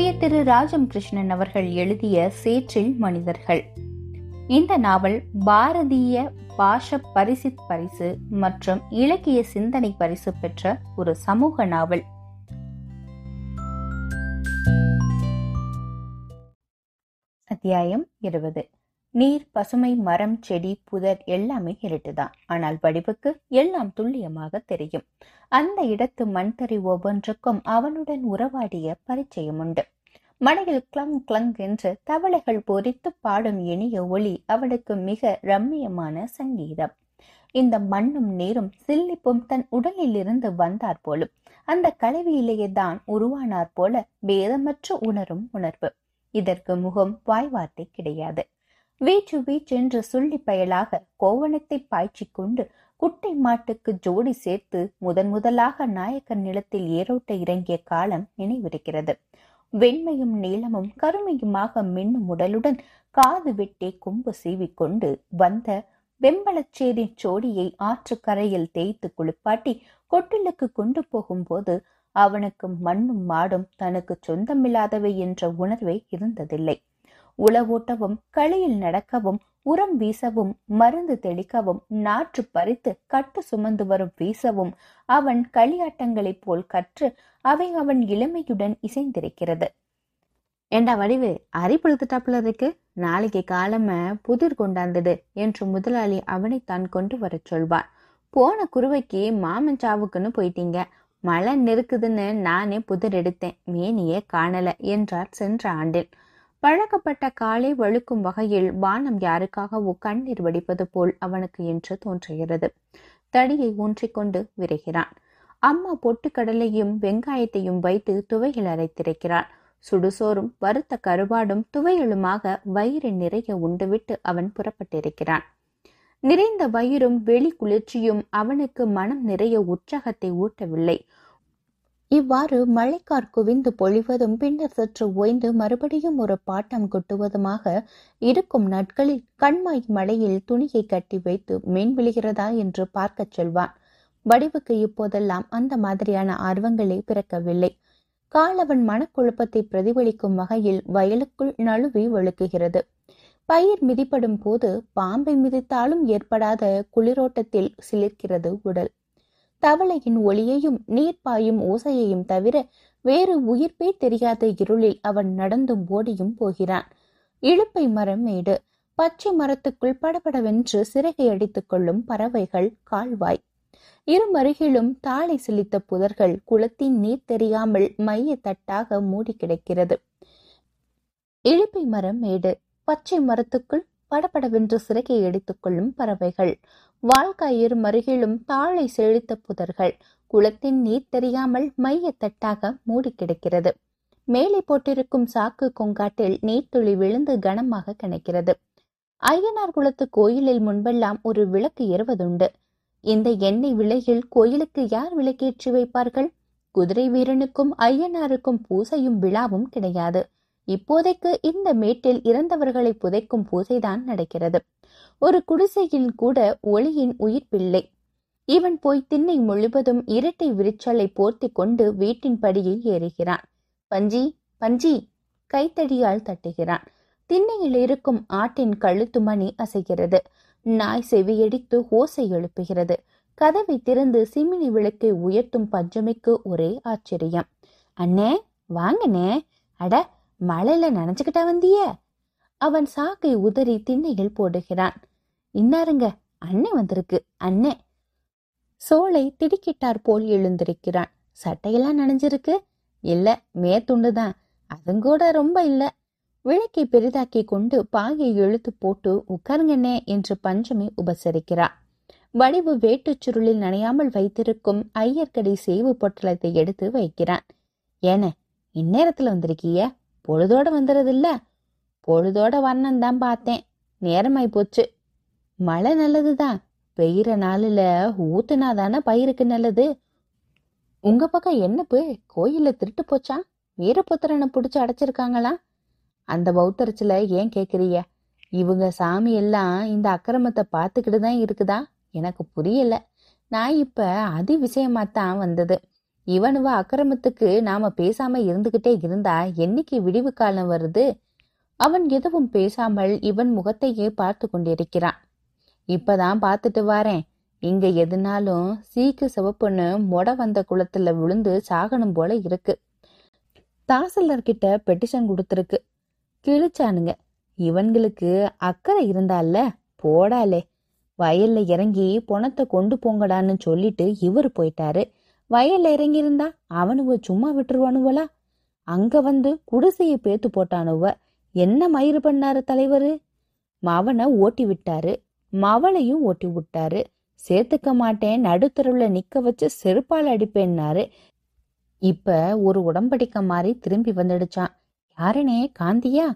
உயர் திரு ராஜம் கிருஷ்ணன் அவர்கள் எழுதிய சேற்றில் மனிதர்கள். இந்த நாவல் பாரதிய பாஷ பரிசித் பரிசு மற்றும் இலக்கிய சிந்தனை பரிசு பெற்ற ஒரு சமூக நாவல். அத்தியாயம் இருபது. நீர் பசுமை மரம் செடி புதர் எல்லாமே இருட்டுதான். ஆனால் வடிவுக்கு எல்லாம் துல்லியமாக தெரியும். அந்த இடத்து மண்தறி ஒவ்வொன்றுக்கும் அவனுடன் உறவாடிய பரிச்சயம் உண்டு. மனையில் கிளங் கிளங் என்று தவளைகள் பொறித்து பாடும் இனிய ஒளி அவளுக்கு மிக ரம்மியமான சங்கீதம். இந்த மண்ணும் நீரும் சில்லிப்பும் தன் உடலில் இருந்து வந்தார் போலும் அந்த கலவியிலேயே தான் உருவானார் போல பேதமற்று உணரும் உணர்வு. இதற்கு முகம் வாய்வார்த்தை கிடையாது. வீச்சு வீச்சென்று சொல்லி பயலாக கோவணத்தை பாய்ச்சி கொண்டு குட்டை மாட்டுக்கு ஜோடி சேர்த்து முதன் முதலாக நாயக்கன் நிலத்தில் ஏரோட்ட இறங்கிய காலம் நினைவிருக்கிறது. வெண்மையும் நீளமும் கருமையுமாக மின்னும் உடலுடன் காது வெட்டி கொம்பு சீவிக்கொண்டு வந்த வெம்பளச்சேரி சோடியை ஆற்றுக்கரையில் தேய்த்து குளிப்பாட்டி கொட்டிலுக்கு கொண்டு போகும்போது அவனுக்கு மண்ணும் மாடும் தனக்கு சொந்தமில்லாதவை என்ற உணர்வே இருந்ததில்லை. உளவோட்டவும் களியில் நடக்கவும் உரம் வீசவும் மருந்து தெளிக்கவும் நாற்று பறித்து கட்டு சுமந்து வரும் வீசவும் அவன் களியாட்டங்களைப் போல் கற்று அவை அவன் இளமையுடன் இசைந்திருக்கிறது. ஏண்டா வடிவு அரி புழுத்துட்டாப்புல இருக்கு? நாளைக்கு காலம புதிர் கொண்டாந்துடு என்று முதலாளி அவனை தான் கொண்டு வரச் சொல்வான். போன குருவைக்கு மாமன் சாவுக்குன்னு போயிட்டீங்க. மழை நெருக்குதுன்னு நானே புதிர் எடுத்தேன். மேனியே காணல என்றார் சென்ற ஆண்டில். பழக்கப்பட்ட காலை வழுக்கும் வகையில் வானம் யாருக்காகவோ கண்ணீர் வடிப்பது போல் அவனுக்கு என்று தோன்றுகிறது. தடியை ஊன்றிக்கொண்டு விரைகிறான். அம்மா பொட்டுக்கடலையும் வெங்காயத்தையும் வைத்து துவையில் அரைத்திருக்கிறான் சுடுசோறும் வறுத்த கருவாடும் துவையலுமாக வயிறு நிறைய உண்டுவிட்டு அவன் புறப்பட்டிருக்கிறான். நிறைந்த வயிறும் வெளி குளிர்ச்சியும் அவனுக்கு மனம் நிறைய உற்சாகத்தை ஊட்டவில்லை. இவ்வாறு மழைக்கார் குவிந்து பொழிவதும் பின்னர் சற்று ஓய்ந்து மறுபடியும் ஒரு பாட்டம் கொட்டுவதுமாக இருக்கும் நாட்களில் கண்மாய் மழையில் துணியை கட்டி வைத்து மீன் விழுகிறதா என்று பார்க்கச் செல்வான். வடிவுக்கு இப்போதெல்லாம் அந்த மாதிரியான ஆர்வங்களே பிறக்கவில்லை. காலவன் மனக்குழப்பத்தை பிரதிபலிக்கும் வகையில் வயலுக்குள் நழுவி வழுக்குகிறது பயிர் மிதிப்படும் போது பாம்பை மிதித்தாலும் ஏற்படாத குளிரோட்டத்தில் சிலிர்க்கிறது உடல். தவளையின் ஒளியையும் நீர்ப்பாயும் ஓசையையும் தவிர வேறு உயிர்ப்பே தெரியாத இருளில் அவன் நடந்தும் ஓடியும் போகிறான். இழுப்பை மரம் மேடு. பச்சை மரத்துக்குள் படபடவென்று சிறகை அடித்துக் கொள்ளும் பறவைகள் கால்வாய். இருமருகிலும் தாளை சிலித்த புதர்கள் குளத்தின் நீர் தெரியாமல் மைய தட்டாக மூடி கிடக்கிறது. இழுப்பை மரம் மேடு. பச்சை மரத்துக்குள் படபடவென்று சிறகை எடுத்துக் கொள்ளும் பறவைகள். வாழ்காயிறு மருகிலும் தாளை செழித்த புதர்கள். குளத்தின் நீர் தெரியாமல் மையத்தட்டாக மூடி கிடக்கிறது. மேலே போட்டிருக்கும் சாக்கு கொங்காட்டில் நீர்த்துளி விழுந்து கனமாக கிடக்கிறது ஐயனார் குளத்து கோயிலில் முன்பெல்லாம் ஒரு விளக்கு எறுவதுண்டு இந்த எண்ணெய் விலையில் கோயிலுக்கு யார் விளக்கேற்றி வைப்பார்கள்? குதிரை வீரனுக்கும் ஐயனாருக்கும் பூசையும் விழாவும் கிடையாது. இப்போதைக்கு இந்த மேட்டில் இறந்தவர்களை புதைக்கும் பூசைதான் நடக்கிறது. ஒரு குடிசையில் கூட ஒளியின் உயிர் பிள்ளை இவன் போய் திண்ணை முழுவதும் இரட்டை விரிச்சலை போர்த்தி கொண்டு வீட்டின் படியில் ஏறுகிறான். பஞ்சி பஞ்சி கைத்தடியால் தட்டுகிறான். திண்ணையில் இருக்கும் ஆட்டின் கழுத்து மணி அசைகிறது. நாய் செவியடித்து ஓசை எழுப்புகிறது. கதவை திறந்து சிமினி விளக்கை உயர்த்தும் பஞ்சமிக்கு ஒரே ஆச்சரியம். அண்ணே வாங்கண்ணே. அட மழையில நனைஞ்சுக்கிட்டா வந்திய? அவன் சாக்கை உதறி திண்ணையில் போடுகிறான். இன்னாருங்க அண்ணே வந்திருக்கு அண்ணே. சோலை திடுக்கிட்டார் போல் எழுந்திருக்கிறான். சட்டையெல்லாம் நனைஞ்சிருக்கு? இல்ல மேத்துண்டுதான் அதுங்கூட ரொம்ப இல்ல. விளக்கை பெரிதாக்கி கொண்டு பாயை இழுத்து போட்டு உட்காருங்கண்ணே என்று பஞ்சமி உபசரிக்கிறார் வடிவு வேட்டுச் சுருளில் நனையாமல் வைத்திருக்கும் ஐயர்கடை சேவு பொட்டலத்தை எடுத்து வைக்கிறான். ஏன இந்நேரத்துல வந்திருக்கிய? பொழுதோட வந்துடுறதில்ல பொழுதோட வர்ணம் தான் பார்த்தேன். நேரமாய் போச்சு மழை நல்லதுதான் பெய்கிற நாளில் ஊத்துனாதானே பயிருக்கு நல்லது? உங்க பக்கம் என்னப்பு கோயிலில் திருட்டு போச்சா? வீரபுத்திரனை பிடிச்சி அடைச்சிருக்காங்களா? அந்த பௌத்தரிச்சில் ஏன் கேட்குறீங்க இவங்க சாமி எல்லாம் இந்த அக்கிரமத்தை பார்த்துக்கிட்டு தான் இருக்குதா? எனக்கு புரியல. நான் இப்போ அதி விஷயமாத்தான் வந்தது. இவனுவ அக்கிரமத்துக்கு நாம பேசாம இருந்துகிட்டே இருந்தா என்னைக்கு விடிவு காலம் வருது? அவன் எதுவும் பேசாமல் இவன் முகத்தையே பார்த்து கொண்டிருக்கிறான். இப்பதான் பார்த்துட்டு வாரேன். இங்க எதுனாலும் சீக்கு சிவப்புன்னு மொட வந்த குளத்துல விழுந்து சாகணும் போல இருக்கு. தாசில்தார்கிட்ட பெட்டிஷன் கொடுத்துருக்கு. கிழிச்சானுங்க. இவன்களுக்கு அக்கறை இருந்தால போடாலே வயல்ல இறங்கி பொணத்தை கொண்டு போங்கடான்னு சொல்லிட்டு இவர் போயிட்டாரு. வயல்ல இறங்கியிருந்தா அவனுவ சும்மா விட்டுருவானுவலா அங்க வந்து குடிசையை பேத்து போட்டானுவ. என்ன மயிறு பண்ணாரு தலைவரு? மவனை ஓட்டி விட்டாரு. மவளையும் ஓட்டி விட்டாரு. சேர்த்துக்க மாட்டேன் நடுத்தருவுல நிக்க வச்சு செருப்பால் அடிப்பேன்னாரு. இப்ப ஒரு உடம்படிக்க மாதிரி திரும்பி வந்துடுச்சான். யாருனே காந்தியா?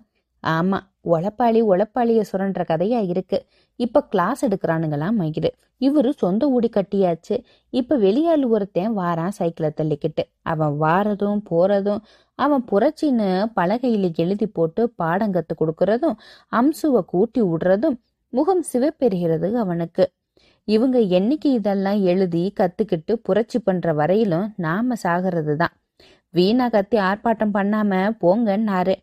ஆமா உழப்பாளி உழப்பாளிய சுரன்ற கதையா இருக்கு. இப்ப கிளாஸ் எடுக்கிறானுங்களாம் மயிறு இவரு சொந்த ஊடி கட்டியாச்சு. இப்ப வெளியாள் ஒருத்தன் வாரான் சைக்கிளை தள்ளிக்கிட்டு. அவன் வாரதும் போறதும் அவன் புரட்சின்னு பலகையில எழுதி போட்டு பாடம் கத்து கொடுக்கறதும் அம்சுவை கூட்டி விடுறதும் முகம் சிவப்பெறுகிறது அவனுக்கு. இவங்க என்னைக்கு இதெல்லாம் எழுதி கத்துக்கிட்டு புரட்சி பண்ற வரையிலும் நாம சாகிறது தான் வீணா கத்தி ஆர்ப்பாட்டம் பண்ணாம போங்கன்னாரு.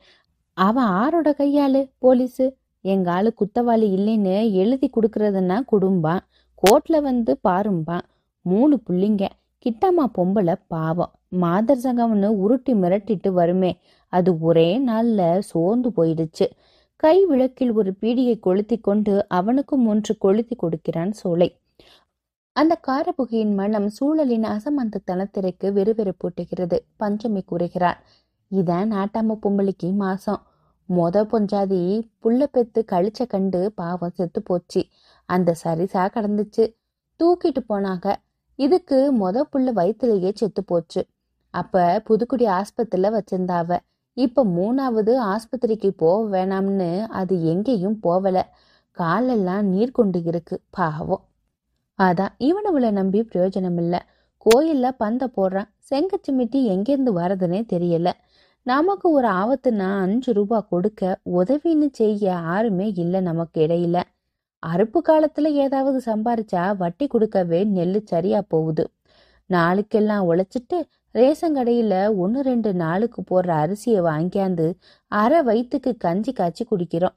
அவன் ஆரோட கையாளு போலீஸு. எங்க ஆளு குத்தவாளி இல்லைன்னு எழுதி கொடுக்கறதுன்னா குடும்பான். கோர்ட்ல வந்து பாரும்பான். மூணு புள்ளிங்க. கிட்டம்மா பொம்பளை பாவம். மாதர் சங்கம்னு உருட்டி மிரட்டிட்டு வருமே. அது ஒரே நாள்ல சோர்ந்து போயிடுச்சு. கை விளக்கில் ஒரு பீடியை கொளுத்தி கொண்டு அவனுக்கும் ஒன்று கொளுத்தி கொடுக்கிறான் சோலை. அந்த காரபுகையின் மனம் சூழலின் அசமந்தத்தனத்திற்கு வெறுவெறுப்பூட்டுகிறது பஞ்சமி கூறுகிறார். இதான் நாட்டாம பொம்பளைக்கு மாசம். மொத பொஞ்சாதி புள்ள பெத்து கழிச்ச கண்டு பாவம் செத்து போச்சு. அந்த சரிசா கடந்துச்சு. தூக்கிட்டு போனாங்க. இதுக்கு மொத புள்ள வயிற்றுலயே செத்து போச்சு. அப்ப புதுக்குடி ஆஸ்பத்திரியில வச்சிருந்தாவ. இப்ப மூணாவது ஆஸ்பத்திரிக்கு போக வேணாம்னு அது எங்கேயும் போவல. காலெல்லாம் நீர் கொண்டு இருக்கு. பாவம். அதான் இவனவளை நம்பி பிரயோஜனம் இல்லை கோயில்ல பந்த போடுறான். செங்கச்சிமிட்டி எங்கேருந்து வரதுன்னே தெரியல. நமக்கு ஒரு ஆபத்துனா அஞ்சு ரூபாய் கொடுக்க உதவின்னு செய்ய யாருமே இல்லை நமக்கு இடையில. அறுப்பு காலத்துல ஏதாவது சம்பாரிச்சா வட்டி கொடுக்கவே நெல்லு சரியா போகுது. நாளுக்கெல்லாம் உழைச்சிட்டு ரேஷன் கடையில ஒன்று ரெண்டு நாளுக்கு போடுற அரிசியை வாங்கியாந்து அரை வயிற்றுக்கு கஞ்சி காய்ச்சி குடிக்கிறோம்.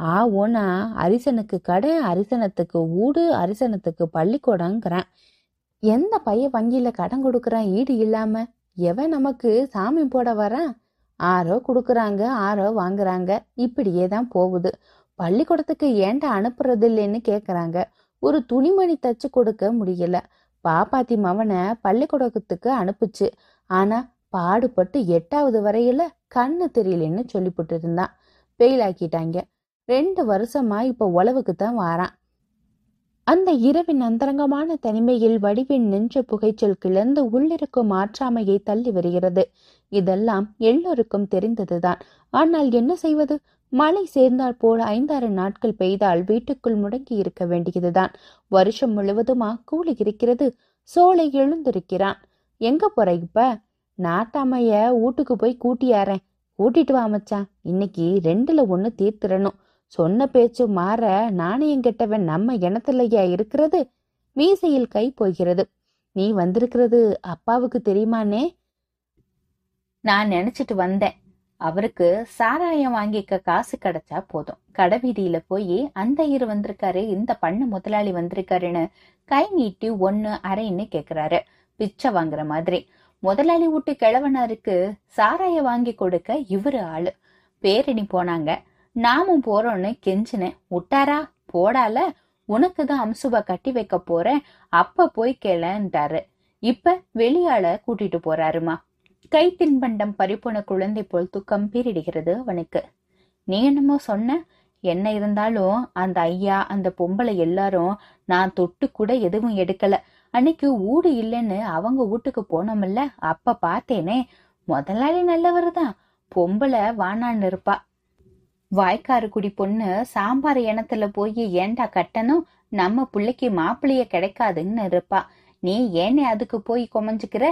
ஆ ஓனா அரிசனுக்கு கடை அரிசனத்துக்கு ஊடு அரிசனத்துக்கு பள்ளிக்கூடங்கிறான். எந்த பையன் வங்கியில கடன் கொடுக்குறான் ஈடு இல்லாம? எவன் நமக்கு சாமி போட வரான்? ஆரோ கொடுக்குறாங்க ஆரோ வாங்குறாங்க. இப்படியே தான் போகுது. பள்ளிக்கூடத்துக்கு ஏன்டா அனுப்புறது இல்லைன்னு கேக்குறாங்க. ஒரு துணிமணி தச்சு கொடுக்க முடியல. பாப்பாத்தி மவனை பள்ளிக்கூடத்துக்கு அனுப்புச்சு. ஆனா பாடுபட்டு எட்டாவது வரையில கண்ணு தெரியலன்னு சொல்லிப்புட்டு இருந்தான். பெயிலாக்கிட்டாங்க. ரெண்டு வருஷமா இப்ப உழவுக்கு தான் வாரான். அந்த இரவின் அந்தரங்கமான தனிமையில் வடிவின் நின்ற புகைச்சல் கிளர்ந்து உள்ளிருக்கும் ஆற்றாமையை தள்ளி வருகிறது. இதெல்லாம் எல்லோருக்கும் தெரிந்ததுதான். ஆனால் என்ன செய்வது? மழை சேர்ந்தால் போல் ஐந்தாறு நாட்கள் பெய்தால் வீட்டுக்குள் முடங்கி இருக்க வேண்டியதுதான். வருஷம் முழுவதுமா கூலி இருக்கிறது? சோலை எழுந்திருக்கிறான். எங்க போற இப்ப? நாட்டாமைய வீட்டுக்கு போய் கூட்டியாரேன். கூட்டிட்டு வா மச்சான். இன்னைக்கு ரெண்டுல ஒன்னு தீர்த்திடணும். சொன்ன பேச்சு மாற நாணயம் கெட்டவன் நம்ம இனத்திலையா இருக்கிறது? மீசையில் கை போகிறது நீ வந்திருக்கிறது அப்பாவுக்கு தெரியுமானே நான் நினைச்சிட்டு வந்தேன். அவருக்கு சாராயம் வாங்கிக்க காசு கிடைச்சா போதும். கடை வீதியில போய் அந்த ஐயர் வந்திருக்காரு இந்த பண்ணு முதலாளி வந்திருக்காருன்னு கை நீட்டி ஒன்னு அரைன்னு கேக்குறாரு. பிச்சை வாங்குற மாதிரி. முதலாளி விட்டு கிழவனாருக்கு சாராயம் வாங்கி கொடுக்க இவரு ஆளு. பேரணி போனாங்க. நாமும் போறோம்னு கெஞ்சினேன். விட்டாரா? போடால? உனக்கு தான் அம்சுபா கட்டி வைக்க போறேன். அப்ப போய் கேளன்ட்டாரு. இப்ப வெளியால கூட்டிட்டு போறாருமா? கை தின்பண்டம் பறிப்போன குழந்தை போல் துக்கம் பீரிடுகிறது அவனுக்கு. நீ என்னமோ சொன்ன? என்ன இருந்தாலும் அந்த ஐயா அந்த பொம்பளை எல்லாரும் நான் தொட்டு கூட எதுவும் எடுக்கல. அன்னைக்கு ஊடு இல்லைன்னு அவங்க வீட்டுக்கு போனோம்ல அப்ப பார்த்தேனே. முதலாளி நல்லவர் தான் பொம்பளை வானான்னு இருப்பா. வாய்க்காரக்குடி பொண்ணு சாம்பார் இனத்துல போய் ஏன்டா கட்டணும்? நம்ம பிள்ளைக்கு மாப்பிள்ளைய கிடைக்காதுன்னு இருப்பா. நீ ஏனே அதுக்கு போய் கொமஞ்சுக்கிற?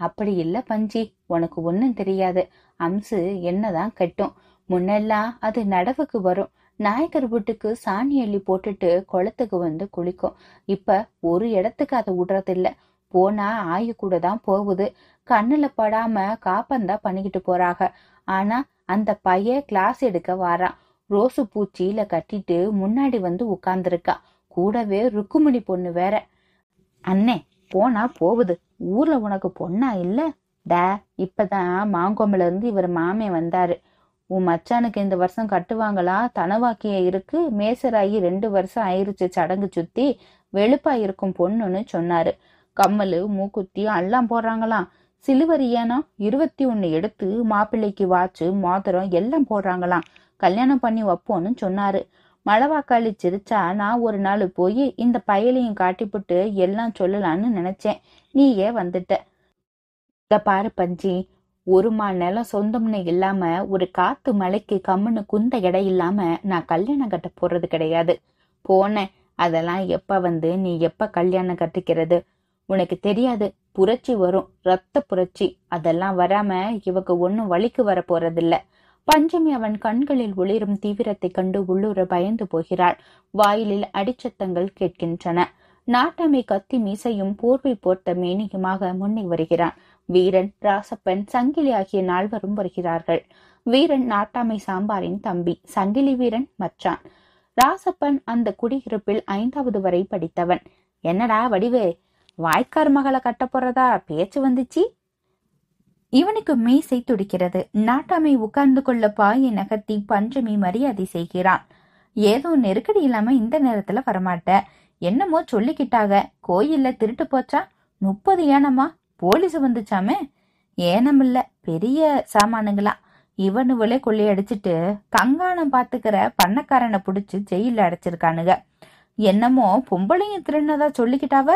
அப்படி இல்ல பஞ்சி உனக்கு ஒன்னும் தெரியாது. அம்சு என்னதான் கட்டும். முன்னெல்லாம் அது நடவுக்கு வரும். நாயக்கர் வீட்டுக்கு சாணி அள்ளி போட்டுட்டு குளத்துக்கு வந்து குளிக்கும். இப்ப ஒரு இடத்துக்கு அதை விடுறதில்ல. போனா ஆயு கூட தான் போகுது. கண்ணுல படாம காப்பந்தா பண்ணிக்கிட்டு போறாங்க. ஆனா அந்த பையன் கிளாஸ் எடுக்க வாரான் ரோசு பூச்சியில கட்டிட்டு முன்னாடி வந்து உட்கார்ந்துருக்கா. கூடவே ருக்குமணி பொண்ணு வேற. அண்ணே போனா போகுது. ஊர்ல உனக்கு பொண்ணா இல்ல? டே இப்பதான் மாங்கொம்பல இருந்து இவர் மாமே வந்தாரு. உன் மச்சானுக்கு இந்த வருஷம் கட்டுவாங்களா? தனவாக்கிய இருக்கு. மேசராகி ரெண்டு வருஷம் ஆயிருச்சு சடங்கு சுத்தி. வெளுப்பா இருக்கும் பொண்ணுன்னு சொன்னாரு. கம்மலு மூக்குத்தி எல்லாம் போடுறாங்களாம். சிலுவரியனம் இருபத்தி ஒன்னு எடுத்து மாப்பிள்ளைக்கு வாட்சு மோதிரம் எல்லாம் போடுறாங்களாம். கல்யாணம் பண்ணி வைப்போன்னு சொன்னாரு. மழவாக்காளி சிரிச்சா நான் ஒரு நாள் போய் இந்த பயலையும் காட்டிப்புட்டு எல்லாம் சொல்லலான்னு நினைச்சேன். நீயே வந்துட்ட. இத பாரு பஞ்சி. ஒரு மா நிலம் சொந்தம்னு இல்லாம ஒரு காத்து மலைக்கு கம்முன்னு குந்த இடம் இல்லாம நான் கல்யாணம் கட்ட போறது கிடையாது. போனேன். அதெல்லாம் எப்ப வந்து நீ எப்ப கல்யாணம் கட்டிக்கிறது? உனக்கு தெரியாது. புரட்சி வரும். ரத்த புரட்சி. அதெல்லாம் வராம இவங்க ஒன்னும் வழிக்கு வர போறதில்ல. பஞ்சமி அவன் கண்களில் ஒளிரும் தீவிரத்தை கண்டு உள்ளூர பயந்து போகிறாள். வாயிலில் அடிச்சத்தங்கள் கேட்கின்றன. நாட்டாமை கத்தி மீசையும் போர்வை போர்த்த மேனியுமாக முன்னே வருகிறான். வீரன் ராசப்பன் சங்கிலி ஆகிய நால்வரும் வருகிறார்கள். வீரன் நாட்டாமை சாம்பாரின் தம்பி சங்கிலி வீரன் மச்சான். ராசப்பன் அந்த குடியிருப்பில் ஐந்தாவது வரை படித்தவன். என்னடா வடிவே? வாய்க்கார் மகளை கட்ட போறதா பேச்சு வந்துச்சு? இவனுக்கு மீசை துடிக்கிறது. நாட்டாமை உட்கார்ந்து கொள்ள பாயை நகர்த்தி பஞ்சமி மரியாதை செய்கிறான். ஏதோ நெருக்கடி இல்லாம இந்த நேரத்துல வரமாட்ட. என்னமோ சொல்லிக்கிட்டாக. கோயில்ல திருட்டு போச்சா? முப்பது ஏனமா போலீஸ் வந்துச்சாமே? ஏனமில்ல. பெரிய சாமானுங்களா. இவனுவளே கொள்ளையடிச்சிட்டு கங்காணம் பாத்துக்கிற பண்ணக்காரனை புடிச்சு ஜெயில அடைச்சிருக்கானுங்க. என்னமோ பொம்பளையும் திருநதா சொல்லிக்கிட்டாவ?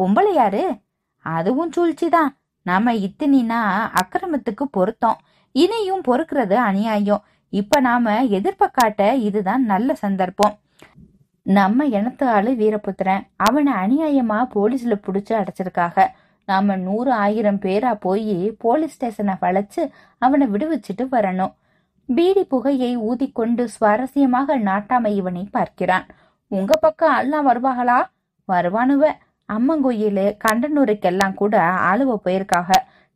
பொம்பளையாரு அதுவும் சூழ்ச்சிதான். நாம இத்தினா அக்கிரமத்துக்கு பொருத்தம். இனியும் பொறுக்கிறது அநியாயம். இப்ப நாம எதிர்ப்ப இதுதான் நல்ல சந்தர்ப்பம். நம்ம இனத்து ஆளு வீரபுத்திரன். அவனை அநியாயமா போலீஸ்ல புடிச்சு அடைச்சிருக்காக. நாம நூறு ஆயிரம் பேரா போய் போலீஸ் ஸ்டேஷனை வளைச்சு அவனை விடுவிச்சிட்டு வரணும். பீடி புகையை ஊதிக்கொண்டு சுவாரஸ்யமாக நாட்டாமை இவனை பார்க்கிறான். உங்க பக்கம் எல்லாம் வருவாங்களா வருவானுவ. அம்மங்கோயிலு கண்டனூருக்கெல்லாம் கூட ஆளுவ போயிருக்காக.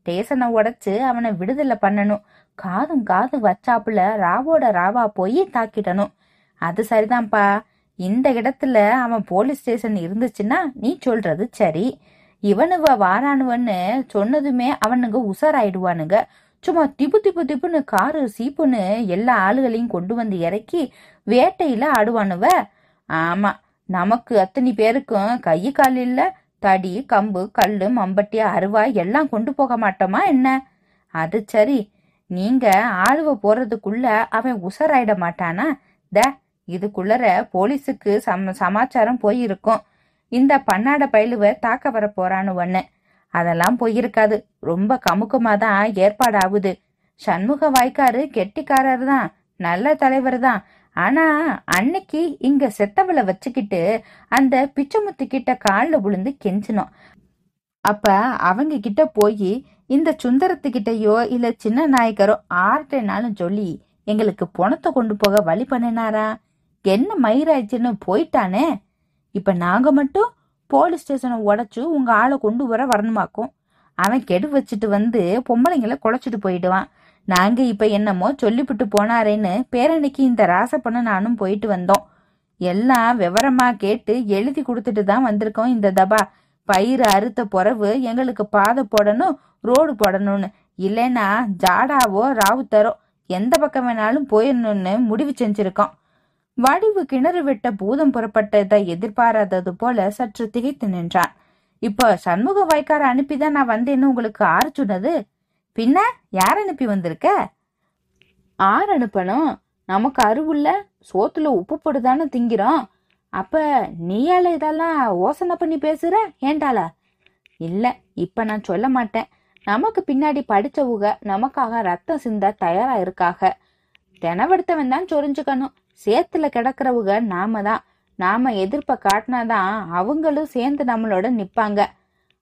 டேசனை உடைச்சு அவனை விடுதலை பண்ணணும். காதும் காது வச்சாப்புல ராவோட ராவா போய் தாக்கிடணும். அது சரிதான்ப்பா. இந்த இடத்துல அவன் போலீஸ் ஸ்டேஷன் இருந்துச்சுன்னா நீ சொல்றது சரி. இவனுவ வாரானுவன்னு சொன்னதுமே அவனுங்க உசாராயிடுவானுங்க சும்மா திப்பு திப்பு திப்புன்னு காரு சீப்புன்னு எல்லா ஆளுகளையும் கொண்டு வந்து இறக்கி வேட்டையில ஆடுவானுவ. ஆமா நமக்கு அத்தனை பேருக்கும் கை கால் இல்ல தடி கம்பு கல்லு மம்பட்டி அருவா எல்லாம் கொண்டு போக மாட்டோமா என்ன? அது சரி. நீங்க ஆளுவ போறதுக்குள்ள அவன் உசராயிட மாட்டானா? த இதுக்குள்ளற போலீஸுக்கு சம சமாச்சாரம் போயிருக்கும். இந்த பன்னாட பயிலுவ தாக்க வர போறானுவன்னு அதெல்லாம் போயிருக்காது. ரொம்ப கமுக்கமா தான் ஏற்பாடு ஆகுது சண்முக வாய்க்காரு கெட்டிக்காரர் தான் நல்ல தலைவர் தான் ஆனா அன்னைக்கு இங்க செத்தவளை வச்சுக்கிட்டு அந்த பிச்சைமுத்து கிட்ட காலில் விழுந்து கெஞ்சினோம் அப்ப அவங்க கிட்ட போய் இந்த சுந்தரத்துக்கிட்டயோ இல்ல சின்ன நாயக்கரோ ஆர்டனாலும் சொல்லி எங்களுக்கு பணத்தை கொண்டு போக வழி பண்ணினாரா? என்ன மயிராச்சுன்னு போயிட்டானே? இப்ப நாங்க மட்டும் போலீஸ் ஸ்டேஷனை உடைச்சு உங்க ஆளை கொண்டு வர வரணுமாக்கும்? அவன் கெடு வச்சுட்டு வந்து பொம்பளைங்களை குழச்சிட்டு போயிடுவான். நாங்க இப்ப என்னமோ சொல்லிவிட்டு போனாரேன்னு பேரணிக்கு இந்த ராசப்பனும் நானும் போயிட்டு வந்தோம். எல்லாம் விவரமா கேட்டு எழுதி கொடுத்துட்டு தான் வந்திருக்கோம் இந்த தபா. பயிர் அறுத்த புறவு எங்களுக்கு பாதை போடணும் ரோடு போடணும்னு. இல்லைன்னா ஜாடாவோ ராவுத்தரோ எந்த பக்கம் வேணாலும் போயிடணும்னு முடிவு செஞ்சிருக்கோம். வடிவு கிணறு வெட்ட பூதம் புறப்பட்டதை எதிர்பாராதது போல சற்று திகைத்து நின்றான். இப்போ சண்முக வாய்க்கார அனுப்பிதான் நான் வந்தேன்னு உங்களுக்கு ஆறு சொன்னது? பின்ன யார் அனுப்பி வந்திருக்க? ஆர் அனுப்பணும். நமக்கு அருவுள்ள சோத்துல உப்பு போட்டுதானே திங்கிறோம். அப்ப நீயால இதெல்லாம் யோசனை பண்ணி பேசுற? ஏண்டாளா? இல்ல இப்ப நான் சொல்ல மாட்டேன். நமக்கு பின்னாடி படிச்சவுக நமக்காக ரத்தம் சிந்த தயாரா இருக்காக. தினவெடுத்தவன் தான் சொரிஞ்சுக்கணும். சேத்துல கிடக்கிறவுக நாம தான். நாம எதிர்ப்ப காட்டினாதான் அவங்களும் சேர்ந்து நம்மளோட நிப்பாங்க.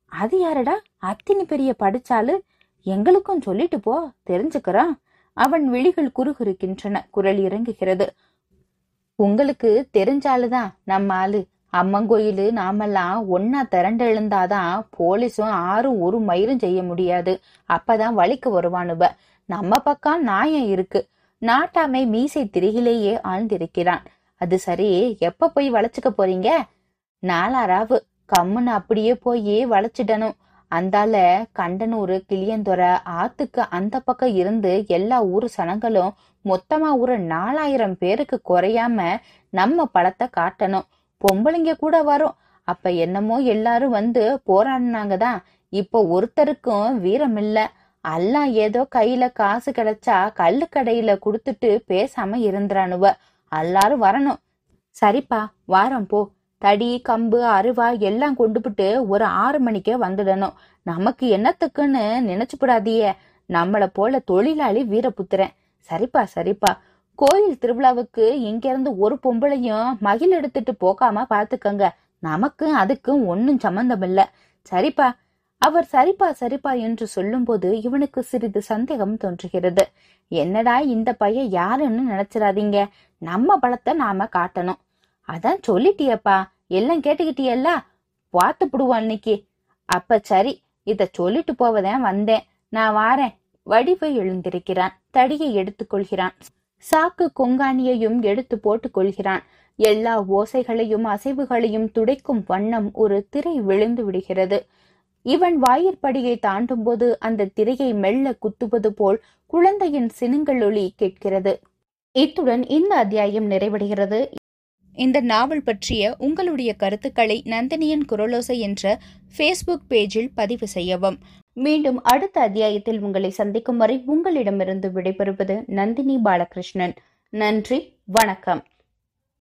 அது யாரடா? அத்தினி பெரிய படிச்சாலும் எங்களுக்கும் சொல்லிட்டு போ தெரிஞ்சுக்கிறான். அவன் விழிகள் குறுகுறுக்கின்றன. குரல் இறங்குகிறது. உங்களுக்கு தெரிஞ்சாலுதான் நம்ம ஆளு. அம்மங்கோயிலு நாமெல்லாம் ஒன்னா திரண்டு எழுந்தாதான் போலீஸும் ஆறும் ஒரு மயிரும் செய்ய முடியாது. அப்பதான் வழிக்கு வருவானுவ. நம்ம பக்கம் நாயம் இருக்கு. நாட்டாமை மீசை திரிகிலேயே ஆழ்ந்திருக்கிறான். அது சரி எப்ப போய் வளைச்சுக்க போறீங்க? நாலாராவு கம்முன்னு அப்படியே போயே வளைச்சிடணும். அந்தால கண்டனூர் கிளியந்துறை ஆத்துக்கு அந்த பக்கம் இருந்து எல்லா ஊர் சனங்களும் மொத்தமா ஒரு நாலாயிரம் பேருக்கு குறையாம நம்ம பழத்தை காட்டணும். பொம்பளைங்க கூட வரும். அப்ப என்னமோ எல்லாரும் வந்து போராடினாங்க தான் இப்போ ஒருத்தருக்கும் வீரம் இல்ல எல்லாம் ஏதோ கையில காசு கிடைச்சா கல்லு கடையில குடுத்துட்டு பேசாம இருந்துறானுவ. எல்லாரும் வரணும். சரிப்பா வாரம் போ. தடி கம்பு அருவா எல்லாம் கொண்டுபிட்டு ஒரு ஆறு மணிக்கே வந்துடணும் நமக்கு என்னத்துக்குன்னு நினைச்சுப்படாதியே. நம்மள போல தொழிலாளி வீரபுத்திரன். சரிப்பா சரிப்பா. கோயில் திருவிழாவுக்கு இங்க இருந்து ஒரு பொம்பளையும் மகிழ் எடுத்துட்டு போகாம பாத்துக்கங்க. நமக்கும் அதுக்கும் ஒன்னும் சம்பந்தம் இல்ல சரிப்பா. அவர் சரிப்பா சரிப்பா என்று சொல்லும்போது இவனுக்கு சிறிது சந்தேகம் தோன்றுகிறது. என்னடா இந்த பையன் யாருன்னு நினைச்சிடாதீங்க. நம்ம பலத்தை நாம காட்டணும். அதான் சொல்லிட்டியப்பா. எல்லாம் கேட்டுக்கிட்டியல்ல? பார்த்து புடுவோம் இன்னைக்கு அப்ப சரி இத சொல்லிட்டு போவதேன் வந்தேன். நான் வாரேன். வடிவை எழுந்திருக்கிறான். தடியை எடுத்துக்கொள்கிறான் சாக்கு கொங்காணியையும் எடுத்து போட்டுக் கொள்கிறான். எல்லா ஓசைகளையும் அசைவுகளையும் துடைக்கும் வண்ணம் ஒரு திரை விழுந்து விடுகிறது. இவன் வாயிற்படியை தாண்டும் போது அந்த திரையை மெல்ல குத்துவது போல் குழந்தையின் சினுங்கள் ஒளி கேட்கிறது. இத்துடன் இந்த அத்தியாயம் நிறைவடைகிறது. இந்த நாவல் பற்றிய உங்களுடைய கருத்துக்களை நந்தினியின் குரலோசை என்ற ஃபேஸ்புக் பேஜில் பதிவு செய்யவும். மீண்டும் அடுத்த அத்தியாயத்தில் உங்களை சந்திக்கும் வரை உங்களிடமிருந்து விடைபெறுவது நந்தினி பாலகிருஷ்ணன். நன்றி வணக்கம்.